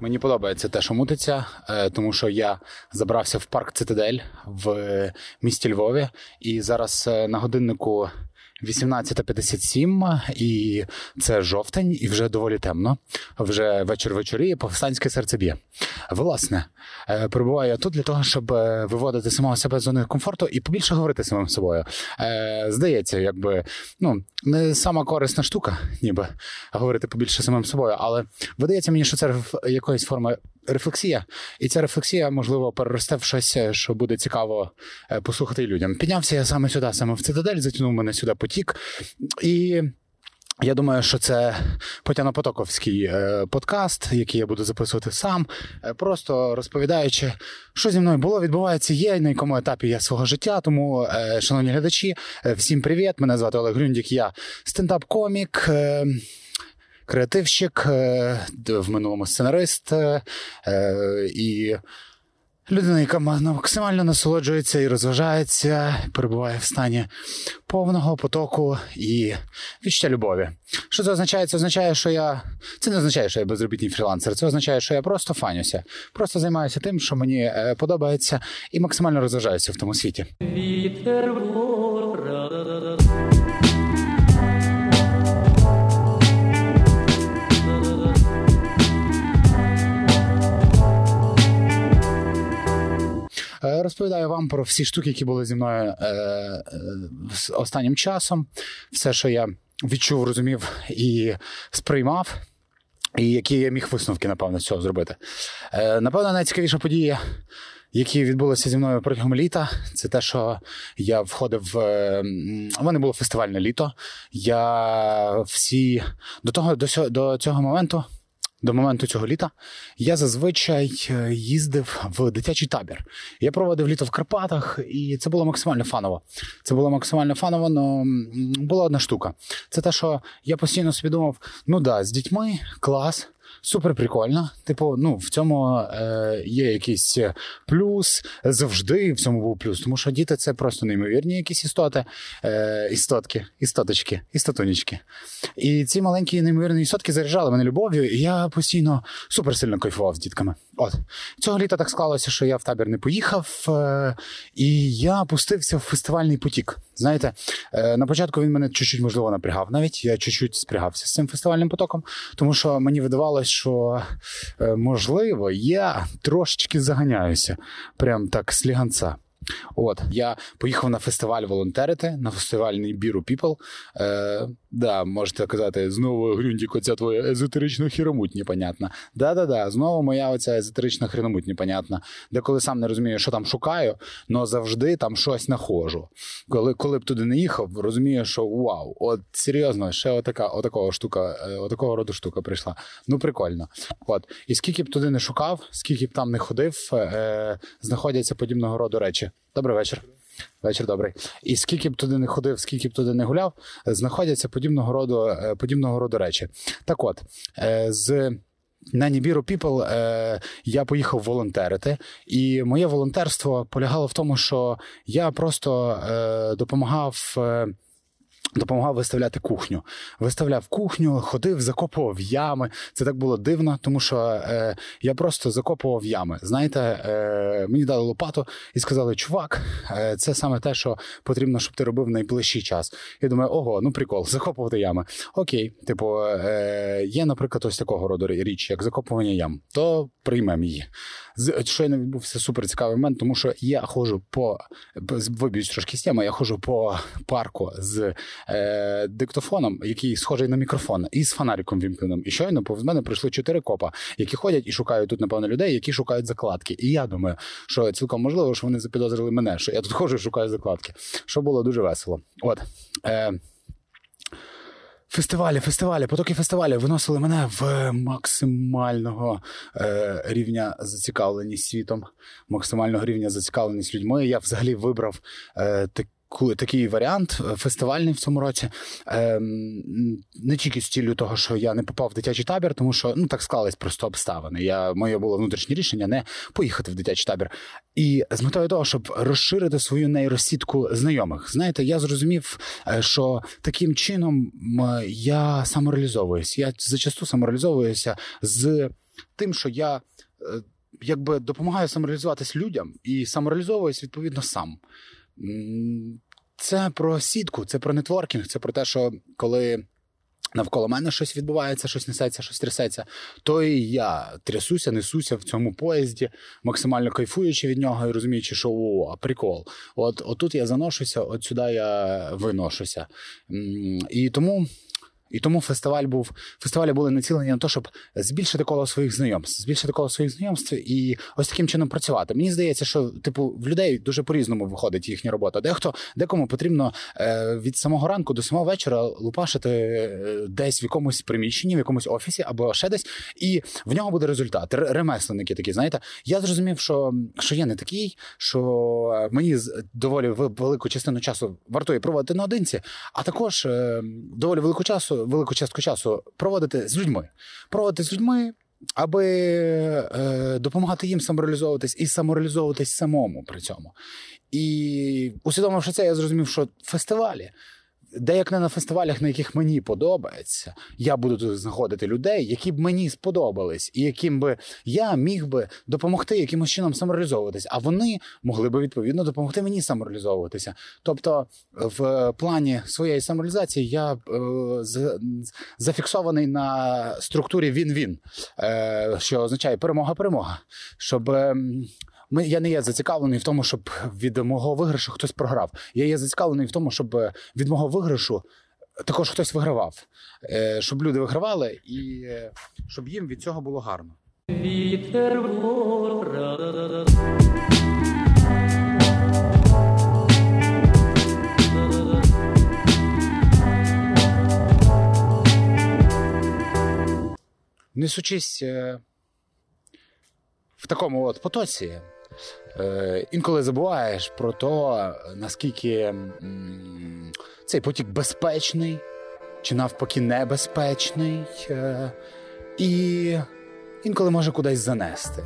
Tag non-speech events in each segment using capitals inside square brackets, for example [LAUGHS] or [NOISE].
Мені подобається те, що мутиться, е, тому що я забрався в парк Цитадель в місті Львові, і зараз е, на годиннику 18.57, і це жовтень, і вже доволі темно. Вже вечір вечоріє, повстанське серце б'є. Власне, е, перебуваю я тут для того, щоб е, виводити самого себе з зони комфорту і побільше говорити самим собою. Е, Здається, якби ну не сама корисна штука, ніби говорити побільше самим собою, але видається мені, що це реф- якоїсь форми рефлексія, і ця рефлексія, можливо, переросте в щось, е, що буде цікаво е, послухати людям. Піднявся я саме сюди, саме в цитадель, затягнув мене сюди потік. І я думаю, що це Потяно-Потоковський е, подкаст, який я буду записувати сам, просто розповідаючи, що зі мною було, відбувається, є на якому етапі я свого життя. Тому, шановні глядачі, всім привіт! Мене звати Олег Грюндік, я стендап-комік. Креативщик, е, в минулому сценарист е, е, і людина, яка ма- максимально насолоджується і розважається, перебуває в стані повного потоку і відчуття любові. Що це означає? Це означає, що я. Це не означає, що я безробітний фрілансер. Це означає, що я просто фанюся, просто займаюся тим, що мені подобається, і максимально розважаюся в тому світі. Вітер Розповідаю вам про всі штуки, які були зі мною е, е, останнім часом, все, що я відчув, розумів і сприймав, і які я міг висновки, напевно, з цього зробити. Е, напевно, найцікавіша подія, які відбулися зі мною протягом літа, це те, що я входив. в, У мене було фестивальне літо. Я всі до того до, сьо- до цього моменту. До моменту цього літа я зазвичай е, їздив в дитячий табір. Я проводив літо в Карпатах, і це було максимально фаново. Це було максимально фаново, але була одна штука. Це те, що я постійно свідомив, ну да, з дітьми клас. Супер прикольно. Типу, ну в цьому е, є якийсь плюс. Завжди в цьому був плюс. Тому що діти це просто неймовірні якісь істоти, е, істотки, істоточки, істотунічки. І ці маленькі неймовірні істотки заряджали мене любов'ю, і я постійно супер сильно кайфував з дітками. От цього літа так склалося, що я в табір не поїхав, е, і я пустився в фестивальний потік. Знаєте, е, на початку він мене чуть-чуть можливо напрягав. Навіть я чуть-чуть спрягався з цим фестивальним потоком, тому що мені видавалось, що е, можливо я трошечки заганяюся, прям так сліганця. От я поїхав на фестиваль волонтерити, на фестивальний Біру People. Е, да, можете казати, знову Грюндік, оця твоя езотерична хіромуть непонятна. Да-да-да, знову моя оця езотерична хреномуть непонятна. Деколи сам не розумію, що там шукаю, але завжди там щось знаходжу. Коли, коли б туди не їхав, розумію, що вау, от серйозно, ще отака, отакого штука, е, отакого роду штука прийшла. Ну, прикольно. От. І скільки б туди не шукав, скільки б там не ходив, е, знаходяться подібного роду речі. Добрий вечір. Вечір добрий. І скільки б туди не ходив, скільки б туди не гуляв, знаходяться подібного роду, е, подібного роду речі. Так от, е, з на Нібіру People е, я поїхав волонтерити, і моє волонтерство полягало в тому, що я просто допомагав. Допомагав виставляти кухню. Виставляв кухню, ходив, закопував ями. Це так було дивно, тому що е, я просто закопував ями. Знаєте, е, мені дали лопату і сказали: чувак, е, це саме те, що потрібно, щоб ти робив найближчий час. Я думаю, ого, ну прикол, [LAUGHS] закопувати ями. Окей, типу, е, є, наприклад, ось такого роду річ, як закопування ям, то приймемо її. З щойно відбувся супер цікавий момент, тому що я ходжу по виб'юсь трошки з теми, я ходжу по парку з е, диктофоном, який схожий на мікрофон, і з фонариком вімкненим. І щойно повз мене прийшли чотири копа, які ходять і шукають тут, напевно, людей, які шукають закладки. І я думаю, що цілком можливо, що вони запідозрили мене, що я тут ходжу і шукаю закладки. Що було дуже весело. От. Е, Фестивалі, фестивалі, потоки фестивалів виносили мене в максимального е, рівня зацікавленість світом, максимального рівня зацікавленість людьми. Я взагалі вибрав е, таку, такий варіант е, фестивальний в цьому році. Е, не тільки з ціллю того, що я не попав в дитячий табір, тому що ну так склались просто обставини. Я моє було внутрішнє рішення не поїхати в дитячий табір. І з метою того, щоб розширити свою нейросітку знайомих, знаєте, я зрозумів, е, що таким чином я самореалізовуюсь. Я зачасту самореалізовуюся з тим, що я е, якби допомагаю самореалізуватись людям і самореалізовуюсь відповідно сам. Це про сітку, це про нетворкінг, це про те, що коли навколо мене щось відбувається, щось несеться, щось трясеться, то і я трясуся, несуся в цьому поїзді, максимально кайфуючи від нього і розуміючи, що о, прикол. От отут я заношуся, от сюди я виношуся. І тому. І тому фестиваль був фестивалі були націлені на те, щоб збільшити коло своїх знайомств, збільшити коло своїх знайомств і ось таким чином працювати. Мені здається, що типу в людей дуже по-різному виходить їхня робота. Дехто декому потрібно е, від самого ранку до самого вечора лупашити е, десь в якомусь приміщенні, в якомусь офісі або ще десь, і в нього буде результат. Ремесленники такі, знаєте. Я зрозумів, що, що я не такий, що мені з- доволі вел- велику частину часу вартує проводити наодинці, а також е, доволі велику часу, велику частку часу проводити з людьми. Проводити з людьми, аби е, допомагати їм самореалізовуватись і самореалізовуватись самому при цьому. І усвідомивши це, я зрозумів, що фестивалі. Де як не на фестивалях, на яких мені подобається, я буду тут знаходити людей, які б мені сподобались, і яким би я міг би допомогти якимось чином самореалізовуватись, а вони могли би відповідно допомогти мені самореалізовуватися. Тобто, в плані своєї самореалізації я е, зафіксований на структурі він-він, е, що означає перемога-перемога. Щоб ем, ми, я не є зацікавлений в тому, щоб від мого виграшу хтось програв. Я є зацікавлений в тому, щоб е, від мого виграшу також хтось вигравав, Е, щоб люди вигравали і е, щоб їм від цього було гарно. Вітер. Несучись е, в такому от потоці, е, інколи забуваєш про те, наскільки цей потік безпечний чи навпаки небезпечний, е, і інколи може кудись занести.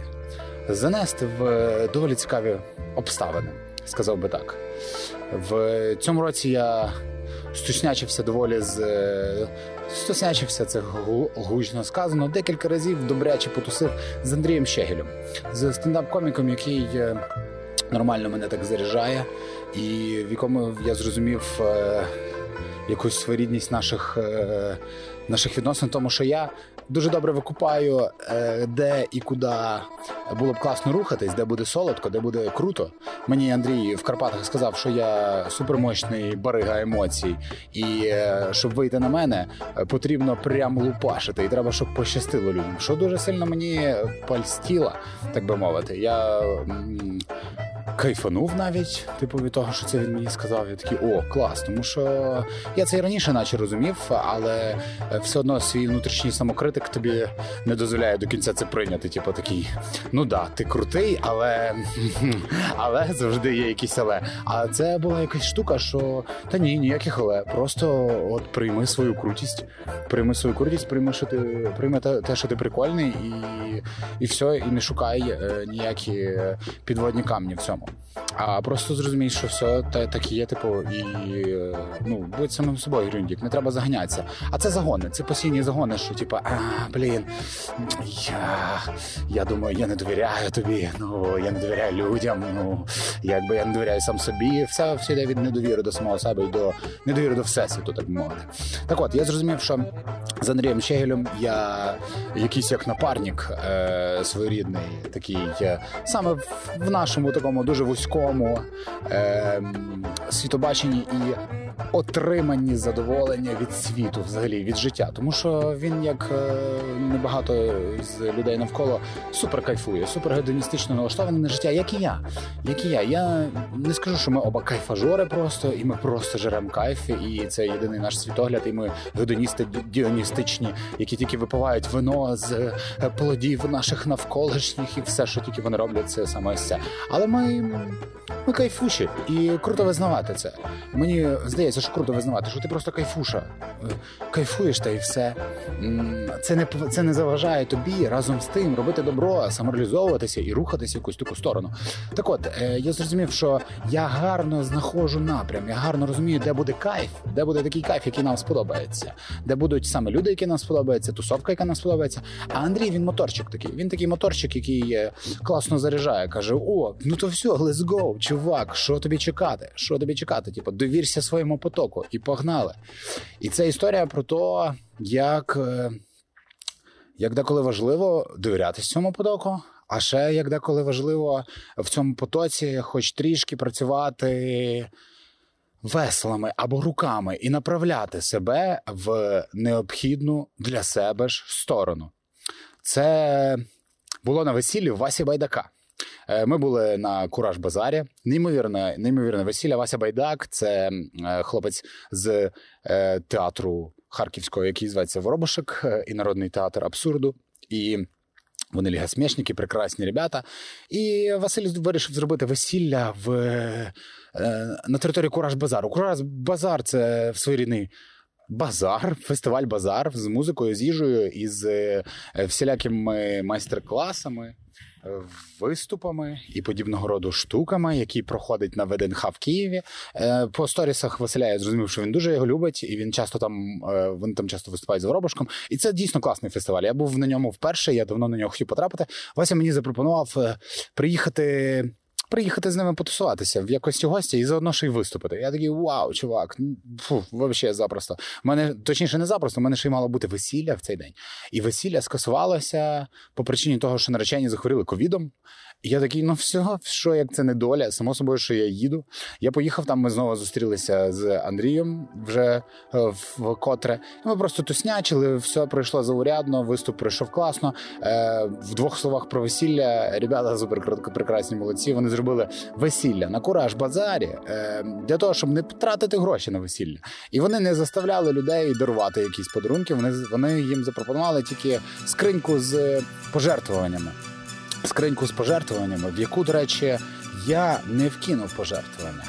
Занести в е, доволі цікаві обставини, сказав би так. В цьому році я стуснячився доволі з. Стуснячився, це гу- гучно сказано. Декілька разів добряче потусив з Андрієм Щегелем, з стендап-коміком, який е, нормально мене так заряджає, і в якому я зрозумів е, якусь своєрідність наших, е, наших відносин, тому що я дуже добре викупаю, е, де і куди було б класно рухатись, де буде солодко, де буде круто. Мені Андрій в Карпатах сказав, що я супермощний барига емоцій, і е, щоб вийти на мене, е, потрібно прямо лупашити, і треба, щоб пощастило людям. Що дуже сильно мені польстіло, так би мовити. Я кайфанув навіть, типу, від того, що це він мені сказав. Я такий, о, клас. Тому що я це і раніше наче розумів, але е, все одно свій внутрішній самокритик тобі не дозволяє до кінця це прийняти. Типу такий, ну да, ти крутий, але, [LAUGHS] але завжди є якісь але. А це була якась штука, що та ні, ніяких але. Просто от прийми свою крутість, прийми свою крутість, прийми, що ти прийми те, що ти прикольний, і, і все, і не шукай е, ніякі підводні камні в цьому. Bye. А просто зрозумій, що все та, так і є, типу, і ну, будь самим собою, Грюндік, не треба заганятися. А це загони, це постійні загони, що типу, а, блін, я, я думаю, я не довіряю тобі, ну я не довіряю людям, ну якби я не довіряю сам собі. Все, все йде від недовіри до самого себе і до недовіри до всесвіту, так би мовити. Так от, я зрозумів, що з Андрієм Щегелем я якийсь як напарник е, своєрідний, такий саме в нашому такому дуже вузькому е, м, світобаченні і отриманні задоволення від світу, взагалі від життя. Тому що він, як е, небагато з людей навколо, супер кайфує, супер гедоністично налаштований на життя, як і я. Як і я. Я не скажу, що ми оба кайфажори просто, і ми просто жеремо кайф, і це єдиний наш світогляд, і ми гедоністи діоністичні, які тільки випивають вино з е, плодів наших навколишніх, і все, що тільки вони роблять, це саме ось це. Але ми, ми кайфуші, і круто визнавати це. Мені здається. Здається, що круто визнавати, що ти просто кайфуша. Е, Кайфуєш та і все. Це не це не заважає тобі разом з тим робити добро, самореалізовуватися і рухатися в якусь таку сторону. Так от, е, я зрозумів, що я гарно знаходжу напрям, я гарно розумію, де буде кайф, де буде такий кайф, який нам сподобається, де будуть саме люди, які нам сподобаються, тусовка, яка нам сподобається. А Андрій він моторчик такий. Він такий моторчик, який е, класно заряджає. каже: О, ну то все, let's go, чувак, що тобі чекати? Що тобі чекати? Типу, довірся своєму потоку і погнали. І це історія про те, як, е, як деколи важливо довірятися цьому потоку. А ще як деколи важливо в цьому потоці, хоч трішки працювати веслами або руками і направляти себе в необхідну для себе ж сторону. Це було на весіллі Васі Байдака. Е, Ми були на Кураж Базарі. Неймовірне, неймовірне весілля. Вася Байдак це е, хлопець з е, театру Харківського, який зветься Воробушек, і народний театр абсурду. І вони лігасмішники, прекрасні ребята. І Василь вирішив зробити весілля в, на території Кураж Базару. Кураж Базар це своєрідний базар, фестиваль базар з музикою, з їжею і з всілякими майстер-класами, виступами і подібного роду штуками, які проходить на ВДНХ в Києві. Е, По сторісах Василя я зрозумів, що він дуже його любить, і він часто там е, вони там часто виступають з Воробушком. І це дійсно класний фестиваль. Я був на ньому вперше. Я давно на нього хотів потрапити. Вася мені запропонував е, приїхати. Приїхати з ними потусуватися в якості гостя і заодно ще й виступити. Я такий вау, чувак, ну, фу, взагалі запросто. У мене точніше не запросто, у мене ще й мало бути весілля в цей день. І весілля скасувалося по причині того, що наречені захворіли ковідом. І я такий, ну все, що як це не доля, само собою, що я їду. Я поїхав там. Ми знову зустрілися з Андрієм вже е, вкотре. Ми просто туснячили, все пройшло заурядно, виступ пройшов класно. Е, в двох словах про весілля. Ребята супер прекрасні молодці. Вони зробили весілля на кураж базарі е, для того, щоб не тратити гроші на весілля. І вони не заставляли людей дарувати якісь подарунки. Вони вони їм запропонували тільки скриньку з пожертвуваннями. Скриньку з пожертвуваннями, в яку, до речі, я не вкинув пожертвування.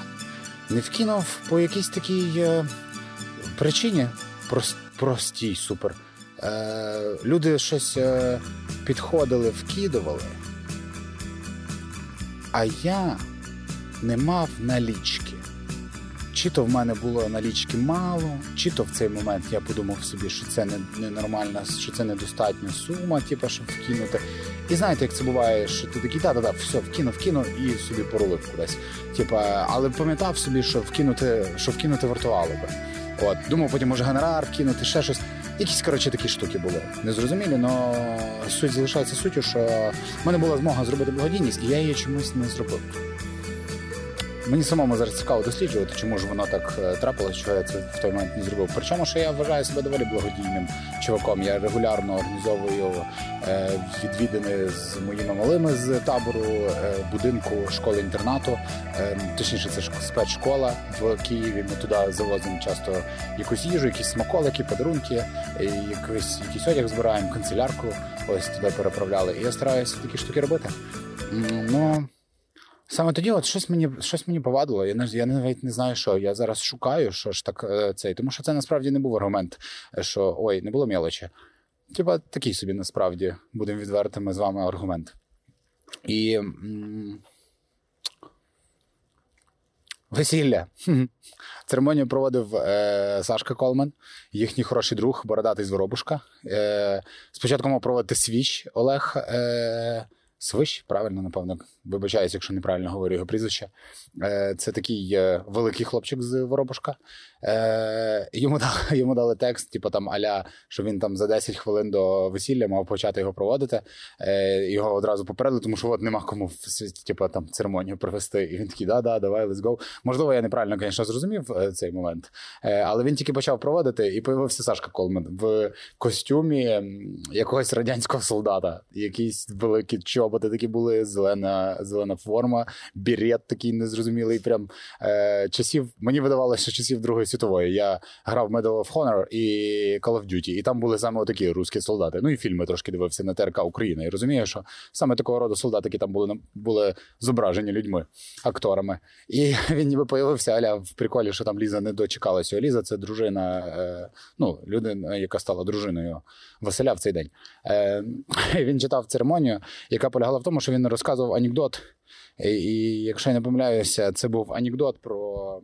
Не вкинув по якійсь такій е, причині прос, простій, супер. Е, люди щось е, підходили, вкидували. А я не мав налічки. Чи то в мене було налічки мало, чи то в цей момент я подумав собі, що це не, ненормальна, що це недостатня сума, типу, щоб вкинути. І знаєте, як це буває, що ти такий, да-да-да, все, вкинув, вкинув і собі порулив кудись. Типа, але пам'ятав собі, що вкинути, що вкинути вартувало би. От, думав, потім може гонорар вкинути, ще щось. Якісь, коротше, такі штуки були. Незрозумілі, але суть залишається суттю, що в мене була змога зробити благодійність, і я її чомусь не зробив. Мені самому зараз цікаво досліджувати, чому ж воно так е, трапилось, що я це в той момент не зробив. Причому, що я вважаю себе доволі благодійним чуваком. Я регулярно організовую е, відвідини з моїми малими з табору е, будинку школи-інтернату. Точніше, це спецшкола в Києві. Ми туди завозимо часто якусь їжу, якісь смаколики, подарунки, якийсь, якийсь одяг збираємо, канцелярку. Ось туди переправляли. І я стараюся такі штуки робити. Ну. Саме тоді, от щось мені щось мені повадило. Я я навіть не знаю, що я зараз шукаю, що ж так е, цей, тому що це насправді не був аргумент, що ой, не було мелочі. Типа такий собі насправді будемо відвертими з вами аргумент. І весілля. [LAUGHS] Церемонію проводив е, Сашка Колман, їхній хороший друг, бородатий з Воробушка. Е, спочатку мав проводити свіч Олег. Е, Свищ, правильно, напевно, вибачаюсь, якщо неправильно говорю його прізвище. Е, Це такий е, великий хлопчик з Воробушка. Е, Йому [LAUGHS] дали, йому дали текст, типу там аля, що він там за 10 хвилин до весілля мав почати його проводити. Його одразу попередили, тому що от нема кому типу, там церемонію провести. І він такий, да, да, давай, let's go. Можливо, я неправильно, звісно, зрозумів цей момент. Але він тільки почав проводити, і появився Сашка Колман в костюмі якогось радянського солдата, якийсь великий чоб чоботи такі були, зелена зелена форма, бірет такий незрозумілий. Прям е, часів мені видавалося, що часів Другої світової. Я грав Medal of Honor і Call of Duty, і там були саме такі русські солдати. Ну і фільми трошки дивився на ТРК України. І розумію, що саме такого роду солдати, які там були були зображені людьми, акторами. І [LAUGHS] він ніби появився аля в приколі, що там Ліза не дочекалася. Ліза це дружина, е, ну, людина, яка стала дружиною Василя в цей день. Е, [LAUGHS] Він читав церемонію, яка полягала в тому, що він розказував анекдот. І, і якщо я не помиляюся, це був анекдот про,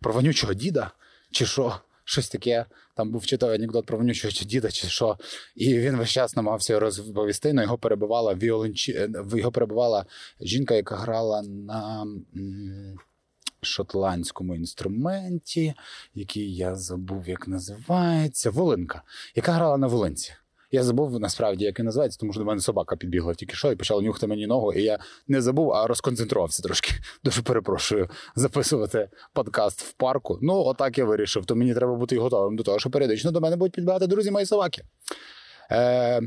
про вонючого діда, чи що. Щось таке, там був читав анекдот про вонючого діда, чи що. І він весь час намагався розповісти, але його перебивала віоленчі... його перебивала жінка, яка грала на шотландському інструменті, який я забув, як називається, Волинка, яка грала на Волинці. Я забув насправді, як він називається, тому що до мене собака підбігла тільки що і почала нюхати мені ногу. І я не забув, а розконцентрувався трошки. [LAUGHS] Дуже перепрошую записувати подкаст в парку. Ну, отак я вирішив. То мені треба бути готовим до того, що періодично до мене будуть підбігати друзі мої собаки. Е,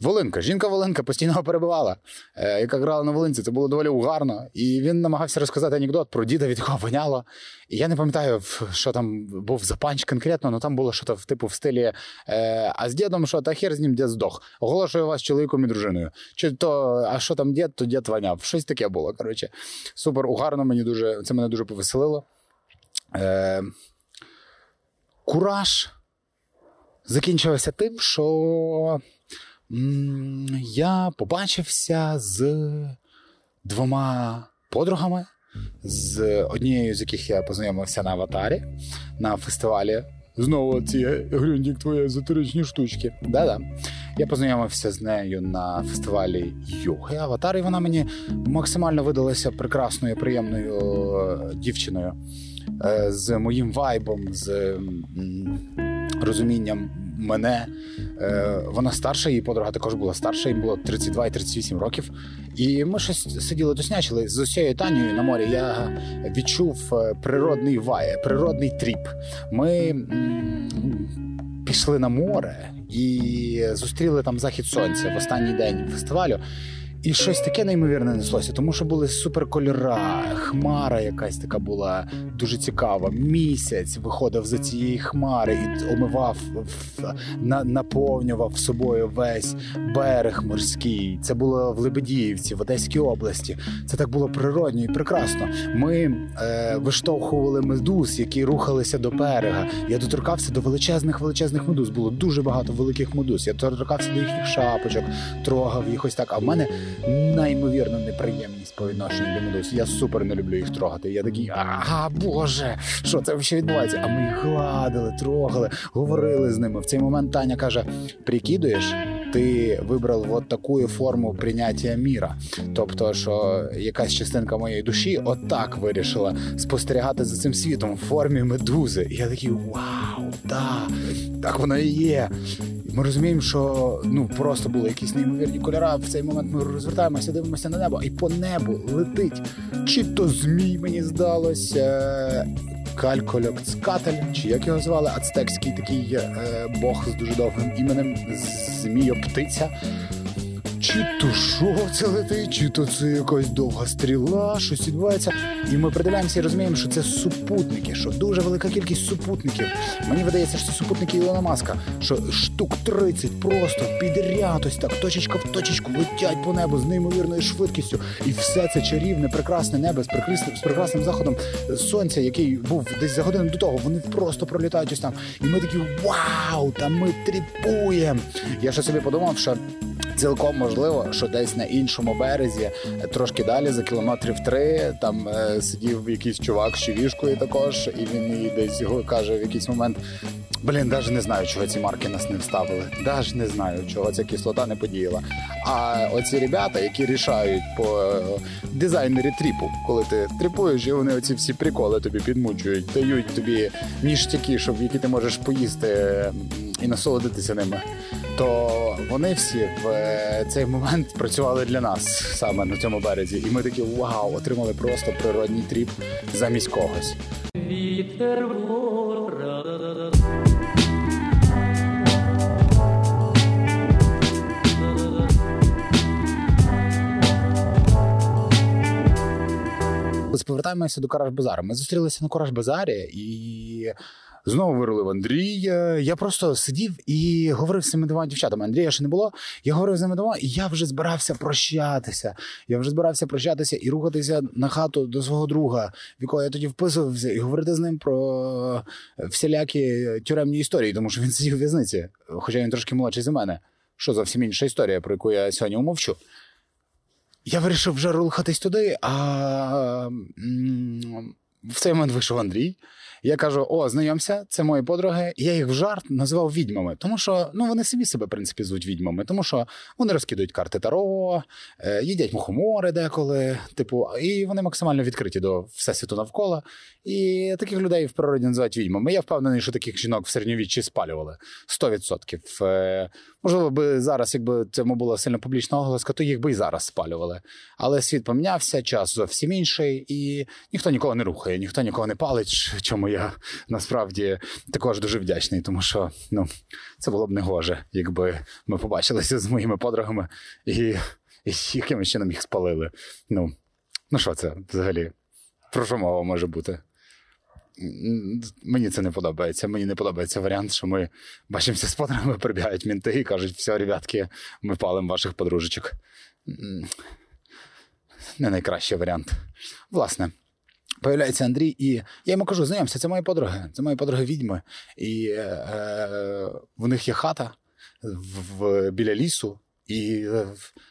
Волинка, жінка Волинка постійно [LAUGHS] перебувала, е, яка грала на Волинці. Це було доволі угарно. І він намагався розказати анекдот про діда, від якого воняло. І я не пам'ятаю, що там був за панч конкретно, але там було щось типу в стилі. Е, а з дідом, що та хер з ним дід здох. Оголошую вас чоловіком і дружиною. Чи то, а що там дід, то дід воняв. Щось таке було. Коротше, супер угарно. Мені дуже це мене дуже повеселило. Е, Кураж закінчився тим, що я побачився з двома подругами, з однією з яких я познайомився на аватарі на фестивалі. Знову ці глюндік твої езотеричні штучки. Да-да. Я познайомився з нею на фестивалі йоги Аватар, і вона мені максимально видалася прекрасною, приємною е, дівчиною е, з моїм вайбом, з розумінням мене. Е, Вона старша, її подруга також була старша, їм було 32 і 38 років. І ми щось сиділи доснячили з усією Танією на морі. Я відчув е, природний вай, природний тріп. Ми пішли на море і зустріли там захід сонця в останній день фестивалю. І щось таке неймовірне неслося, тому що були суперкольора, хмара якась така була дуже цікава. Місяць виходив за цієї хмари і омивав, на, наповнював собою весь берег морський. Це було в Лебедіївці, в Одеській області. Це так було природньо і прекрасно. Ми е, виштовхували медуз, які рухалися до берега. Я доторкався до величезних величезних медуз. Було дуже багато великих медуз. Я доторкався до їхніх шапочок, трогав їх ось так. А в мене неймовірна неприємність по відношенню до медуз. Я супер не люблю їх трогати. Я такий, ага, боже, що це взагалі відбувається? А ми їх гладили, трогали, говорили з ними. В цей момент Таня каже: прикидуєш, ти вибрав от таку форму прийняття міра. Тобто, що якась частинка моєї душі отак вирішила спостерігати за цим світом в формі медузи. І я такий вау, да, так воно і є. Ми розуміємо, що ну просто були якісь неймовірні кольори. В цей момент ми розвертаємося, дивимося на небо, і по небу летить чи то змій, мені здалося. Калькольоцкатель, чи як його звали, ацтекський такий е, бог з дуже довгим іменем Змійоптиця. Чи то що це летить, чи то це якась довга стріла, щось відбувається. І ми придивляємося і розуміємо, що це супутники, що дуже велика кількість супутників. Мені видається, що це супутники Ілона Маска, що штук 30 просто підряд, ось так, точечка в точечку летять по небу з неймовірною швидкістю. І все це чарівне, прекрасне небо з прекрасним, з прекрасним заходом сонця, який був десь за годину до того. Вони просто пролітають ось там. І ми такі вау! Та ми тріпуємо. Я ще собі подумав, що. Цілком можливо, що десь на іншому березі, трошки далі, за кілометрів три, там е, сидів якийсь чувак з човішкою також, і він їй десь каже в якийсь момент: блін, навіть не знаю, чого ці марки нас не вставили. Навіть не знаю, чого ця кислота не подіяла. А оці ребята, які рішають по е, дизайнері тріпу, коли ти тріпуєш, і вони оці всі приколи тобі підмучують, дають тобі ніштяки, щоб які ти можеш поїсти і насолодитися ними, то вони всі в е, цей момент працювали для нас саме на цьому березі, і ми такі вау, отримали просто природній тріп замість когось. Вітер Ось повертаємося до Караж Базару. Ми зустрілися на Караж Базарі і знову вирулив Андрій. Я просто сидів і говорив з цими двома дівчатами. Андрія ще не було. Я говорив з ними двома, і я вже збирався прощатися. Я вже збирався прощатися і рухатися на хату до свого друга, в якого я тоді вписувався, і говорити з ним про всілякі тюремні історії, тому що він сидів у в'язниці, хоча він трошки молодший за мене. Що зовсім інша історія, про яку я сьогодні умовчу. Я вирішив вже рухатись туди, а в цей момент вийшов Андрій. Я кажу: о, знайомся, це мої подруги. Я їх в жарт називав відьмами, тому що ну вони самі себе, в принципі, звуть відьмами, тому що вони розкидують карти Таро, е, їдять мухомори деколи, типу, і вони максимально відкриті до всесвіту навколо. І таких людей в природі називають відьмами. Я впевнений, що таких жінок в середньовіччі спалювали 100%. Е, Можливо, би зараз, якби цьому була сильно публічна оголоска, то їх би і зараз спалювали. Але світ помінявся, час зовсім інший, і ніхто нікого не рухає, ніхто нікого не палить. Чому я насправді також дуже вдячний, тому що ну це було б негоже, якби ми побачилися з моїми подругами і, і якимось чином їх спалили. Ну, ну що це взагалі? Про що мова може бути? Мені це не подобається. Мені не подобається варіант, що ми бачимося з подругами, прибігають мінти і кажуть, все, ребятки, ми палимо ваших подружечок. Не найкращий варіант. Власне, появляється Андрій, і я йому кажу: знайомся, це мої подруги, це мої подруги відьми. І е, в них є хата в, в, біля лісу, і е,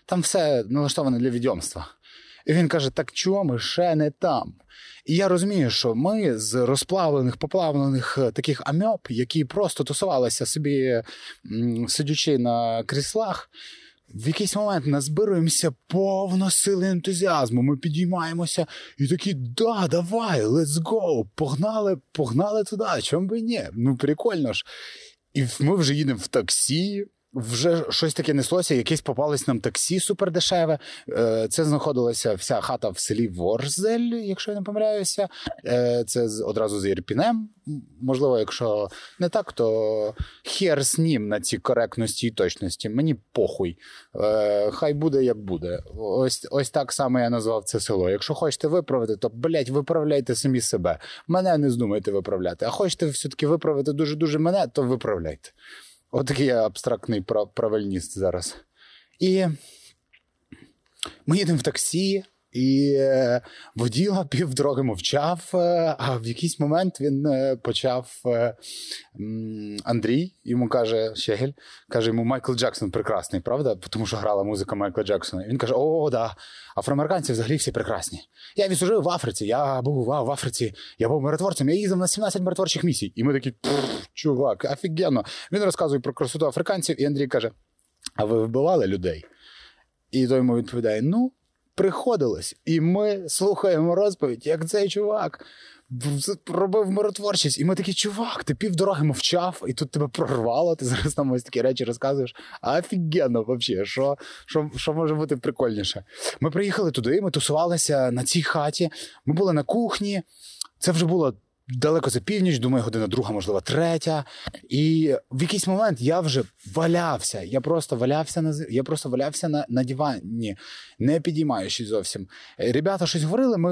там все налаштоване для відьомства. І він каже: Так чого ми ще не там? І я розумію, що ми з розплавлених, поплавлених е, таких амьоп, які просто тусувалися собі, сидячи на кріслах, в якийсь момент назбируємося повно сили ентузіазму. Ми підіймаємося і такі, да, давай, let's go, погнали, погнали туди. Чому би ні? Ну, прикольно ж. І ми вже їдемо в таксі. Вже щось таке неслося, якесь попалось нам таксі супердешеве. Е, Це знаходилася вся хата в селі Ворзель, якщо я не помиляюся. Е, Це одразу з Ірпінем. Можливо, якщо не так, то хер з ним на цій коректності і точності. Мені похуй. Е, Хай буде як буде. Ось, ось так само я назвав це село. Якщо хочете виправити, то блять, виправляйте самі себе. Мене не здумайте виправляти. А хочете все-таки виправити дуже-дуже мене, то виправляйте. Отакий я абстрактний пра- правильніст зараз. І ми їдемо в таксі, і е, воділа [LAUGHS] півдороги мовчав, е, а в якийсь момент він е, почав Андрій, йому каже Щегель, каже йому Майкл Джексон прекрасний, правда? Тому що грала музика Майкла Джексона. І він каже: О, да, афроамериканці взагалі всі прекрасні. Я відслужив в Африці, я був в Африці, я був миротворцем, я їздив на 17 миротворчих місій. І ми такі, чувак, офігенно. Він розказує про красоту африканців, і Андрій каже: А ви вбивали людей? І той йому відповідає: Ну, приходилось. І ми слухаємо розповідь, як цей чувак робив миротворчість. І ми такі, чувак, ти півдороги мовчав, і тут тебе прорвало. Ти зараз нам ось такі речі розказуєш. Офігенно, взагалі, що, що, що може бути прикольніше? Ми приїхали туди, ми тусувалися на цій хаті. Ми були на кухні. Це вже було. Далеко за північ, думаю, година друга, можливо, третя. І в якийсь момент я вже валявся. Я просто валявся на я просто валявся на, на дивані, не підіймаючись зовсім. Ребята щось говорили. Ми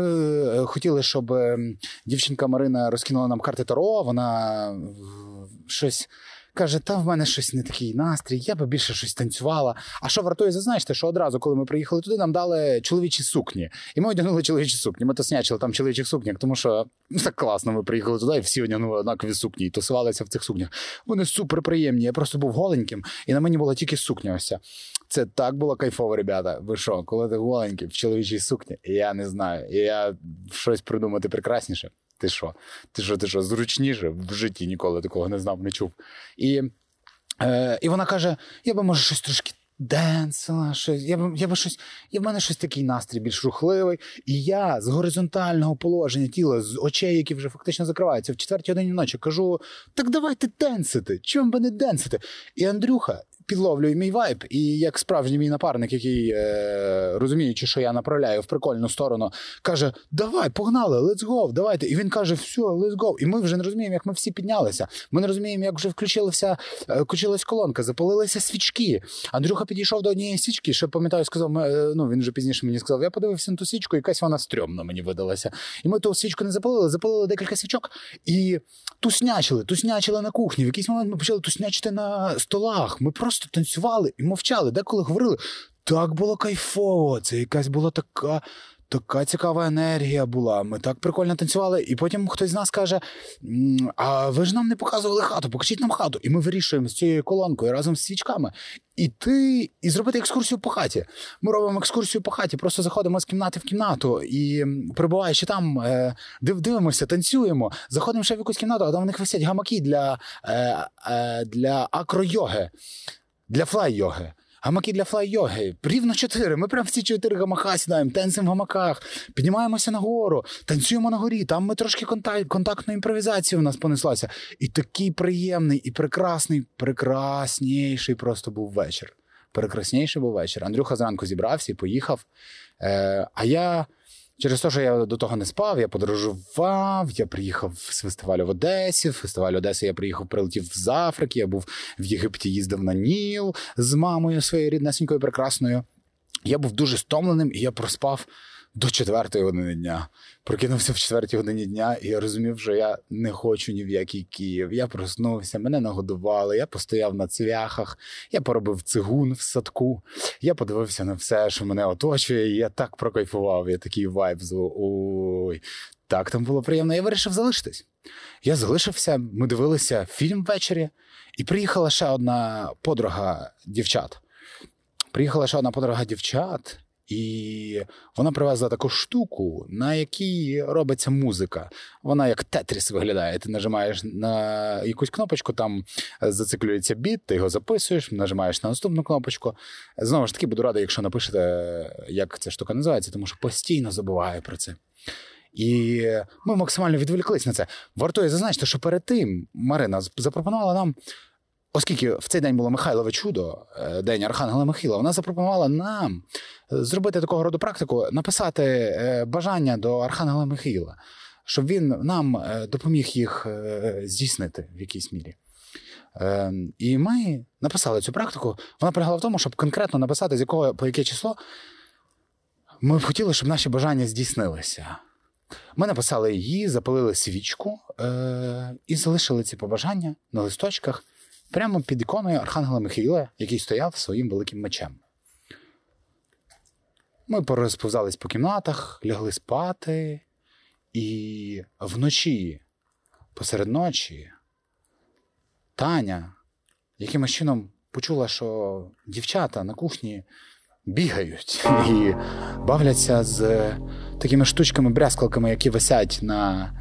е, хотіли, щоб е, дівчинка Марина розкинула нам карти Таро. Вона е, щось. Каже, та в мене щось не такий настрій, я би більше щось танцювала. А що вартує зазначити, що одразу, коли ми приїхали туди, нам дали чоловічі сукні. І ми одягнули чоловічі сукні. Ми тоснячили там чоловічих сукнях, тому що ну, так класно. Ми приїхали туди, і всі одягнули однакові сукні і тусувалися в цих сукнях. Вони супер приємні. Я просто був голеньким, і на мені була тільки сукня. Ось. Це так було кайфово, ребята. Ви що, коли ти голенький в чоловічій сукні? Я не знаю. Я щось придумати прекрасніше. Ти що? Ти що, ти що, зручніше в житті ніколи такого не знав, не чув. І, е, і вона каже: я би може щось трошки. Денсила, щось, я б, я б щось, я в мене щось такий настрій більш рухливий. І я з горизонтального положення тіла, з очей, які вже фактично закриваються, в четвертій годині ночі кажу: так давайте денсити, чому би не денсити? І Андрюха підловлює мій вайб, і як справжній мій напарник, який е, розуміючи, що я направляю в прикольну сторону, каже: Давай, погнали, let's go, давайте. І він каже, все, let's go. І ми вже не розуміємо, як ми всі піднялися. Ми не розуміємо, як вже включилася, е, включилась колонка, запалилися свічки. Андрюха підійшов до однієї свічки, ще пам'ятаю, сказав, е, ну він вже пізніше мені сказав, я подивився на ту свічку, якась вона стрьомна мені видалася. І ми ту свічку не запалили, запалили декілька свічок і туснячили, туснячили на кухні. В якийсь момент ми почали туснячити на столах. Ми просто танцювали і мовчали, деколи говорили. Так було кайфово. Це якась була така. Така цікава енергія була. Ми так прикольно танцювали. І потім хтось з нас каже: А ви ж нам не показували хату, покажіть нам хату. І ми вирішуємо з цією колонкою разом з свічками іти і зробити екскурсію по хаті. Ми робимо екскурсію по хаті, просто заходимо з кімнати в кімнату і перебуваючи там, е, дивимося, танцюємо. Заходимо ще в якусь кімнату, а там в них висять гамаки для, е, е, для акро-йоги, для флай-йоги. Гамаки для флай-йоги. Рівно чотири. Ми прям всі чотири гамака сідаємо, танцем в гамаках, піднімаємося нагору, танцюємо на горі. Там ми трошки контакт, контактної імпровізації у нас понеслася. І такий приємний і прекрасний, прекрасніший просто був вечір. Прекрасніший був вечір. Андрюха зранку зібрався і поїхав. Е, а я через те, що я до того не спав, я подорожував, я приїхав з фестивалю в Одесі. Фестиваль Одеси я приїхав, прилетів з Африки. Я був в Єгипті, їздив на Ніл з мамою своєю ріднесенькою прекрасною. Я був дуже стомленим, і я проспав до четвертої години дня. Прокинувся в четвертій годині дня, і я розумів, що я не хочу ні в який Київ. Я проснувся, мене нагодували, я постояв на цвяхах, я поробив цигун в садку, я подивився на все, що мене оточує, і я так прокайфував, я такий вайб зло. Ой, так там було приємно. Я вирішив залишитись. Я залишився, ми дивилися фільм ввечері, і приїхала ще одна подруга дівчат. Приїхала ще одна подруга дівчат, і вона привезла таку штуку, на якій робиться музика. Вона як тетріс виглядає. Ти нажимаєш на якусь кнопочку, там зациклюється біт, ти його записуєш, нажимаєш на наступну кнопочку. Знову ж таки, буду радий, якщо напишете, як ця штука називається, тому що постійно забуваю про це. І ми максимально відволіклись на це. Вартує зазначити, що перед тим Марина запропонувала нам Оскільки в цей день було Михайлове чудо, е, день Архангела Михайла, вона запропонувала нам е, зробити такого роду практику, написати е, бажання до Архангела Михаїла, щоб він нам допоміг їх здійснити в якійсь мірі. Е, І ми написали цю практику. Вона полягала в тому, щоб конкретно написати, з якого по яке число ми б хотіли, щоб наші бажання здійснилися. Ми написали її, запалили свічку і залишили ці побажання на листочках прямо під іконою Архангела Михаїла, який стояв своїм великим мечем. Ми порозповзались по кімнатах, лягли спати, і вночі, посеред ночі, Таня якимось чином почула, що дівчата на кухні бігають і бавляться з такими штучками-брязкалками, які висять на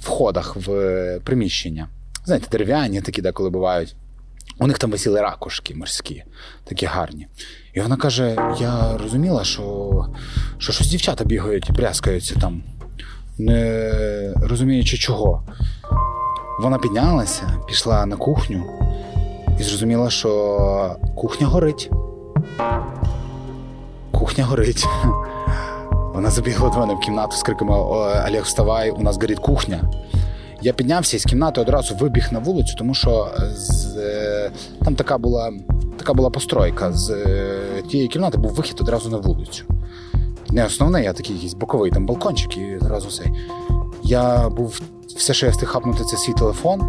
входах в приміщення. Знаєте, дерев'яні такі деколи бувають. У них там висіли ракушки морські, такі гарні. І вона каже: я розуміла, що, що щось дівчата бігають, брязкаються там, не розуміючи чого. Вона піднялася, пішла на кухню і зрозуміла, що кухня горить. Кухня горить. Вона забігла до мене в кімнату з криками Олег, вставай, у нас горить кухня. Я піднявся із кімнати одразу вибіг на вулицю, тому що з, е, там така була, така була постройка. З е, тієї кімнати був вихід одразу на вулицю. Не основний, а такий якийсь боковий там балкончик і одразу цей. Я був все, що я встиг хапнути, це свій телефон,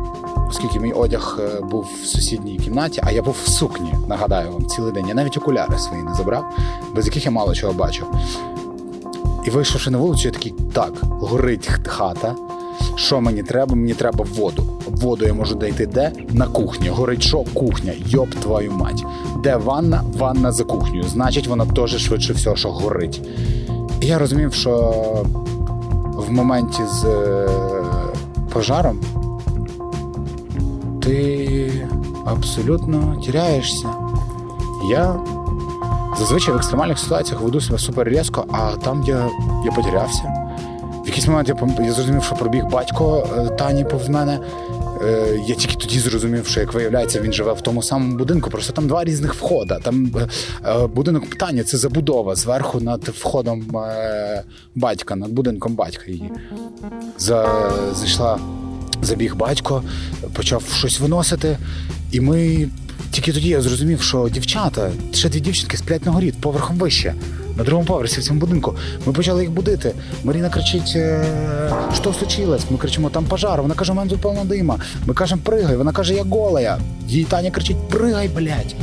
оскільки мій одяг е, був в сусідній кімнаті, а я був в сукні, нагадаю вам, цілий день. Я навіть окуляри свої не забрав, без яких я мало чого бачив. І вийшовши на вулицю, я такий, так, горить хата. Що мені треба? Мені треба воду. Воду я можу дійти де? На кухні. Горить що? Кухня. Йоп твою мать. Де ванна? Ванна за кухнею. Значить, вона теж швидше всього, що горить. І я розумів, що в моменті з е, пожаром ти абсолютно тіряєшся. Я зазвичай в екстремальних ситуаціях веду себе супер різко, а там я, я потерявся. Якийсь момент я, я зрозумів, що пробіг батько е, Тані повз мене. Е, я тільки тоді зрозумів, що як виявляється, він живе в тому самому будинку. Просто там два різних входа. Там е, будинок питання це забудова зверху над входом батька, над будинком батька її. За, зайшла, забіг батько, почав щось виносити, і ми. Тільки тоді я зрозумів, що дівчата, ще дві дівчинки сплять на горі, поверхом вище, на другому поверсі в цьому будинку. Ми почали їх будити. Маріна кричить: е, що случилось? Ми кричимо, там пожар. Вона каже, у мене тут повна дима. Ми кажемо, пригай. Вона каже, я голая. Їй Таня кричить, пригай, блядь.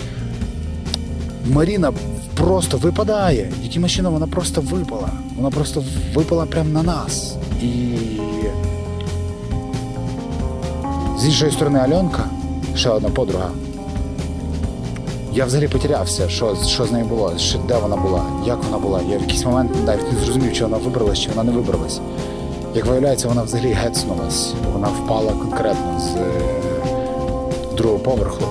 Маріна просто випадає. Якимось чином вона просто випала. Вона просто випала прямо на нас. І з іншої сторони Альонка, ще одна подруга. Я взагалі потерявся, що, що з нею було, що, де вона була, як вона була. Я в якийсь момент навіть не зрозумів, чи вона вибралась, чи вона не вибралась. Як виявляється, вона взагалі гецнулась. Вона впала конкретно з е, другого поверху.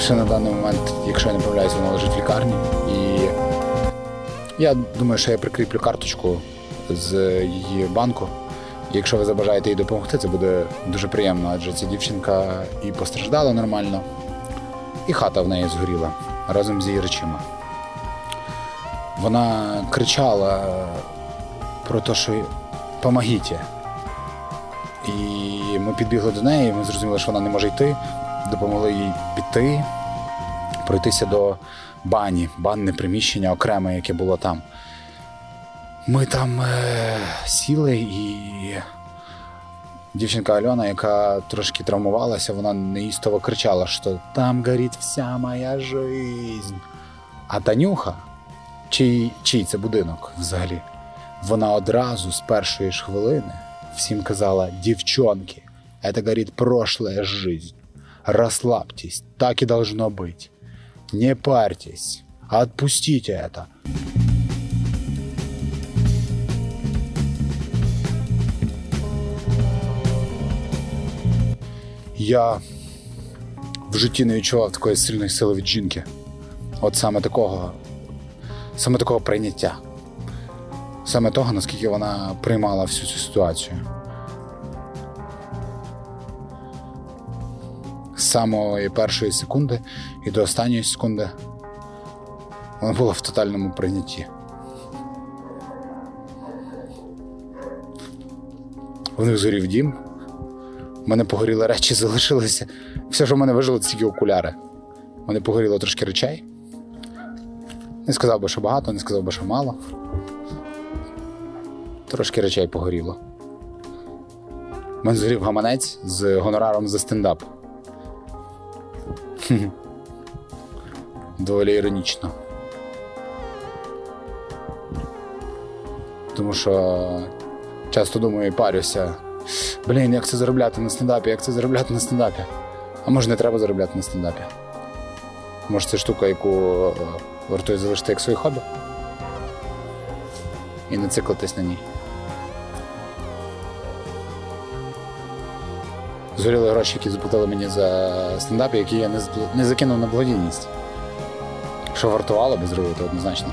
Ще на даний момент, якщо я не помиляюсь, вона лежить в лікарні. І я думаю, що я прикріплю карточку з її банку. Якщо ви забажаєте їй допомогти, це буде дуже приємно, адже ця дівчинка і постраждала нормально, і хата в неї згоріла разом з її речима. Вона кричала про те, що помогіть. І ми підбігли до неї, ми зрозуміли, що вона не може йти. Допомогли їй піти, пройтися до бані, банне приміщення окреме, яке було там. Ми там е, сіли і дівчинка Альона, яка трошки травмувалася, вона неїстово кричала, що там горить вся моя жизнь. А Танюха, чий, чий це будинок взагалі, вона одразу з першої ж хвилини всім казала: дівчонки, это горит прошлая жизнь. Расслабьтесь, так и должно быть. Не парьтесь, отпустите это. Я в житті не відчував такої сильної сили від жінки. От саме такого, саме такого прийняття. Саме того, наскільки вона приймала всю цю ситуацію. З самої першої секунди і до останньої секунди вона була в тотальному прийнятті. Вони згорів дім. У мене погоріли речі, [LAUGHS] залишилися. Все, що в мене вижило, це тільки окуляри. У мене погоріло трошки речей. Не сказав би, що багато, не сказав би, що мало. Трошки речей погоріло. У мене згорів гаманець з гонораром за стендап. [LAUGHS] Доволі іронічно. Тому що часто думаю і парюся. Блін, як це заробляти на стендапі, як це заробляти на стендапі? А може не треба заробляти на стендапі? Може це штука, яку е, вартує залишити як своє хобі? І не циклитись на ній. Згоріли гроші, які заплатили мені за стендап, які я не, закинув на благодійність. Що вартувало би зробити однозначно.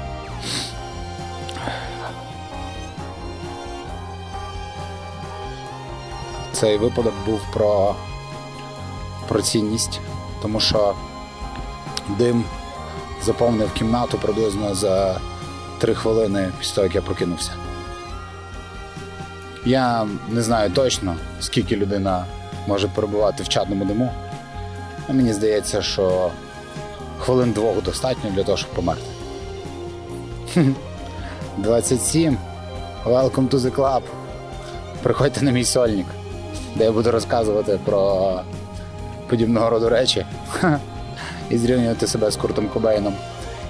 Цей випадок був про, про цінність, тому що дим заповнив кімнату приблизно за три хвилини після того, як я прокинувся. Я не знаю точно, скільки людина може перебувати в чадному диму. але Мені здається, що хвилин двох достатньо для того, щоб померти. 27. [LAUGHS] Welcome to the club. Приходьте на мій сольник, де я буду розказувати про подібного роду речі [LAUGHS] і зрівнювати себе з Куртом Кобейном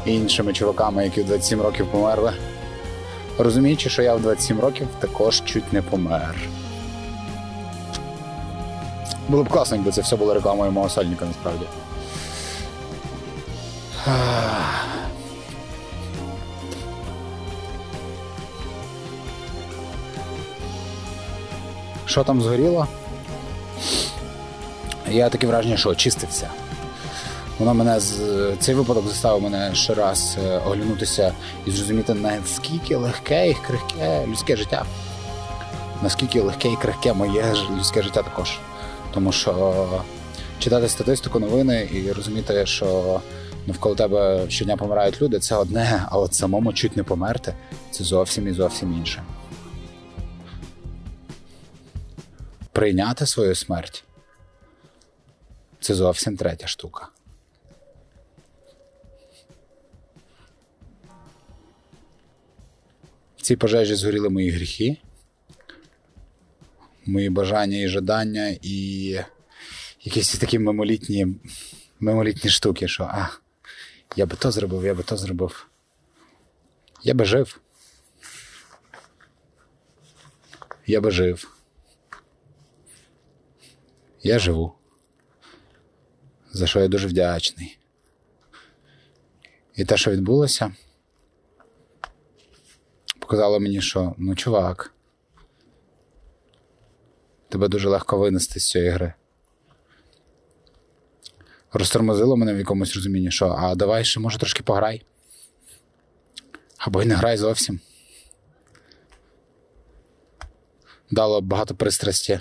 і іншими чуваками, які в 27 років померли. Розуміючи, що я в 27 років також чуть не помер. Було б класно, якби це все було рекламою мого сольника, насправді. Що там згоріло? Я таке враження, що очистився. Воно мене цей випадок заставив мене ще раз е, оглянутися і зрозуміти, наскільки легке і крихке людське життя. Наскільки легке і крихке моє людське життя також. Тому що читати статистику, новини і розуміти, що навколо тебе щодня помирають люди, це одне, а от самому чуть не померти це зовсім і зовсім інше. Прийняти свою смерть це зовсім третя штука. В цій пожежі згоріли мої гріхи, мої бажання і жадання, і якісь такі мимолітні, мимолітні штуки, що а, я би то зробив, я би то зробив. Я би жив. Я би жив. Я живу. За що я дуже вдячний. І те, що відбулося, показало мені, що ну, чувак, тебе дуже легко винести з цієї гри. Розтормозило мене в якомусь розумінні, що а давай ще, може, трошки пограй. Або й не грай зовсім. Дало багато пристрасті,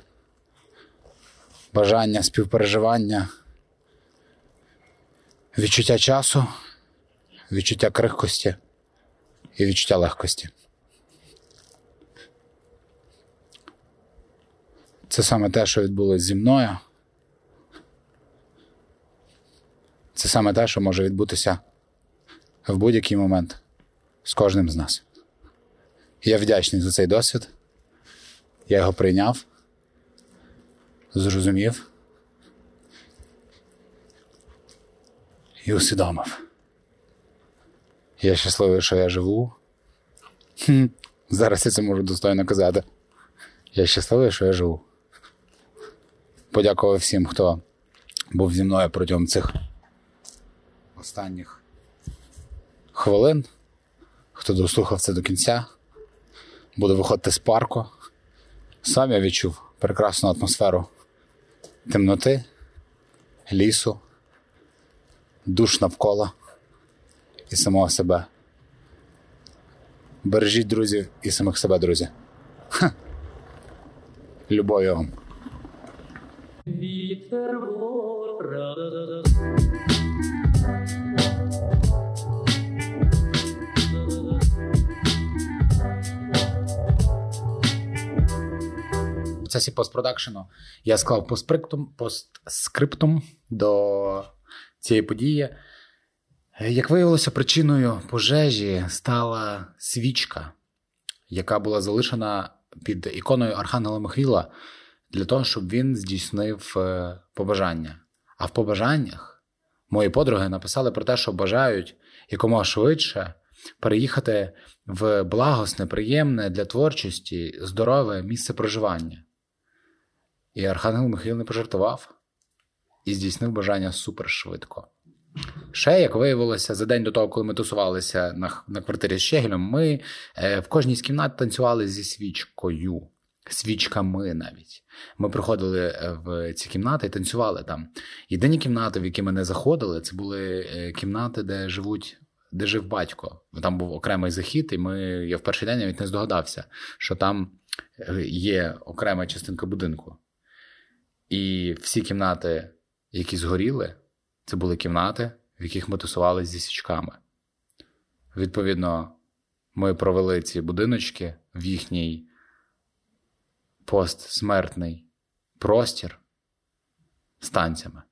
бажання, співпереживання, відчуття часу, відчуття крихкості і відчуття легкості. Це саме те, що відбулося зі мною. Це саме те, що може відбутися в будь-який момент з кожним з нас. Я вдячний за цей досвід. Я його прийняв, зрозумів і усвідомив. Я щасливий, що я живу. Хм, Зараз я це можу достойно казати. Я щасливий, що я живу. Подякував всім, хто був зі мною протягом цих останніх хвилин, хто дослухав це до кінця, буду виходити з парку. Сам я відчув прекрасну атмосферу темноти, лісу, душ навколо і самого себе. Бережіть друзів і самих себе, друзі. Ха. Любові вам. Вітер вора. Процесі постпродакшену я склав постскриптум, постскриптум до цієї події. Як виявилося, причиною пожежі стала свічка, яка була залишена під іконою Архангела Михайла для того, щоб він здійснив е, побажання. А в побажаннях мої подруги написали про те, що бажають якомога швидше переїхати в благосне, приємне для творчості, здорове місце проживання. І Архангел Михаїл не пожартував і здійснив бажання супершвидко. Ще, як виявилося, за день до того, коли ми тусувалися на, на квартирі з Щегелем, ми е, в кожній з кімнат танцювали зі свічкою, свічками навіть. Ми приходили е, в ці кімнати і танцювали там. Єдині кімнати, в які ми не заходили, це були е, кімнати, де живуть. Де жив батько, там був окремий захід, і ми я в перший день навіть не здогадався, що там е, є окрема частинка будинку. І всі кімнати, які згоріли, це були кімнати, в яких ми тусувалися зі січками. Відповідно, ми провели ці будиночки в їхній постсмертний простір з танцями.